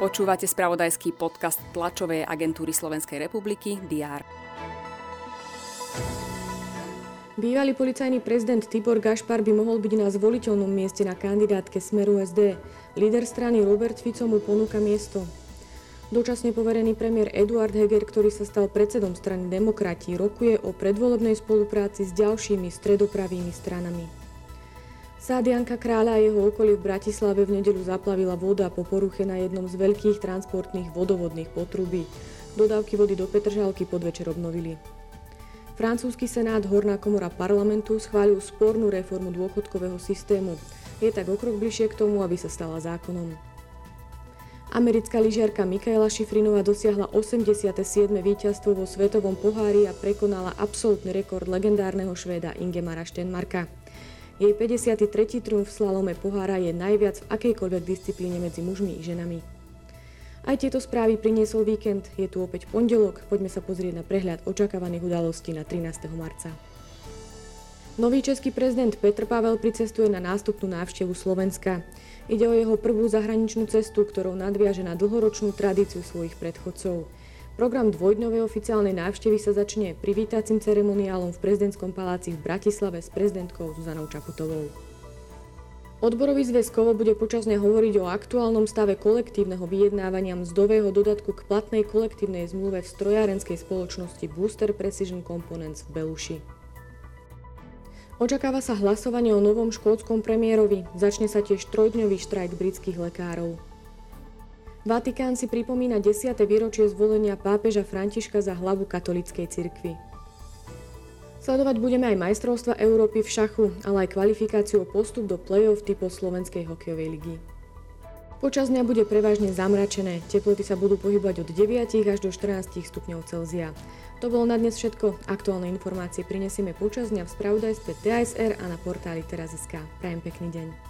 Počúvate spravodajský podcast tlačovej agentúry Slovenskej republiky DR. Bývalý policajný prezident Tibor Gašpar by mohol byť na zvoliteľnom mieste na kandidátke Smeru SD. Líder strany Robert Fico mu ponúka miesto. Dočasne poverený premiér Eduard Heger, ktorý sa stal predsedom strany Demokrati, rokuje o predvolebnej spolupráci s ďalšími stredopravými stranami. Sád Janka Kráľa a jeho okolie v Bratislave v nedelu zaplavila voda po poruche na jednom z veľkých transportných vodovodných potrubí. Dodávky vody do Petržalky podvečer obnovili. Francúzsky senát Horná komora parlamentu schválil spornú reformu dôchodkového systému. Je tak okrok bližšie k tomu, aby sa stala zákonom. Americká lyžiarka Mikaela Šifrinová dosiahla 87. víťazstvo vo svetovom pohári a prekonala absolútny rekord legendárneho švéda Ingemara Štenmarka. Jej 53. triumf v slalome pohára je najviac v akejkoľvek disciplíne medzi mužmi i ženami. Aj tieto správy priniesol víkend, je tu opäť pondelok, poďme sa pozrieť na prehľad očakávaných udalostí na 13. marca. Nový český prezident Petr Pavel pricestuje na nástupnú návštevu Slovenska. Ide o jeho prvú zahraničnú cestu, ktorou nadviaže na dlhoročnú tradíciu svojich predchodcov. Program dvojdňovej oficiálnej návštevy sa začne privítacím ceremoniálom v prezidentskom paláci v Bratislave s prezidentkou Zuzanou Čaputovou. Odborový zväz Kovo bude počasne hovoriť o aktuálnom stave kolektívneho vyjednávania mzdového dodatku k platnej kolektívnej zmluve v strojárenskej spoločnosti Booster Precision Components v Beluši. Očakáva sa hlasovanie o novom škótskom premiérovi, začne sa tiež trojdňový štrajk britských lekárov. Vatikán si pripomína 10. výročie zvolenia pápeža Františka za hlavu katolíckej cirkvi. Sledovať budeme aj majstrovstva Európy v šachu, ale aj kvalifikáciu o postup do play-off typu Slovenskej hokejovej ligy. Počas dňa bude prevažne zamračené, teploty sa budú pohybovať od 9 až do 14 stupňov Celzia. To bolo na dnes všetko. Aktuálne informácie prinesieme počas dňa v spravodajstve TSR a na portáli teraz.sk. Prajem pekný deň.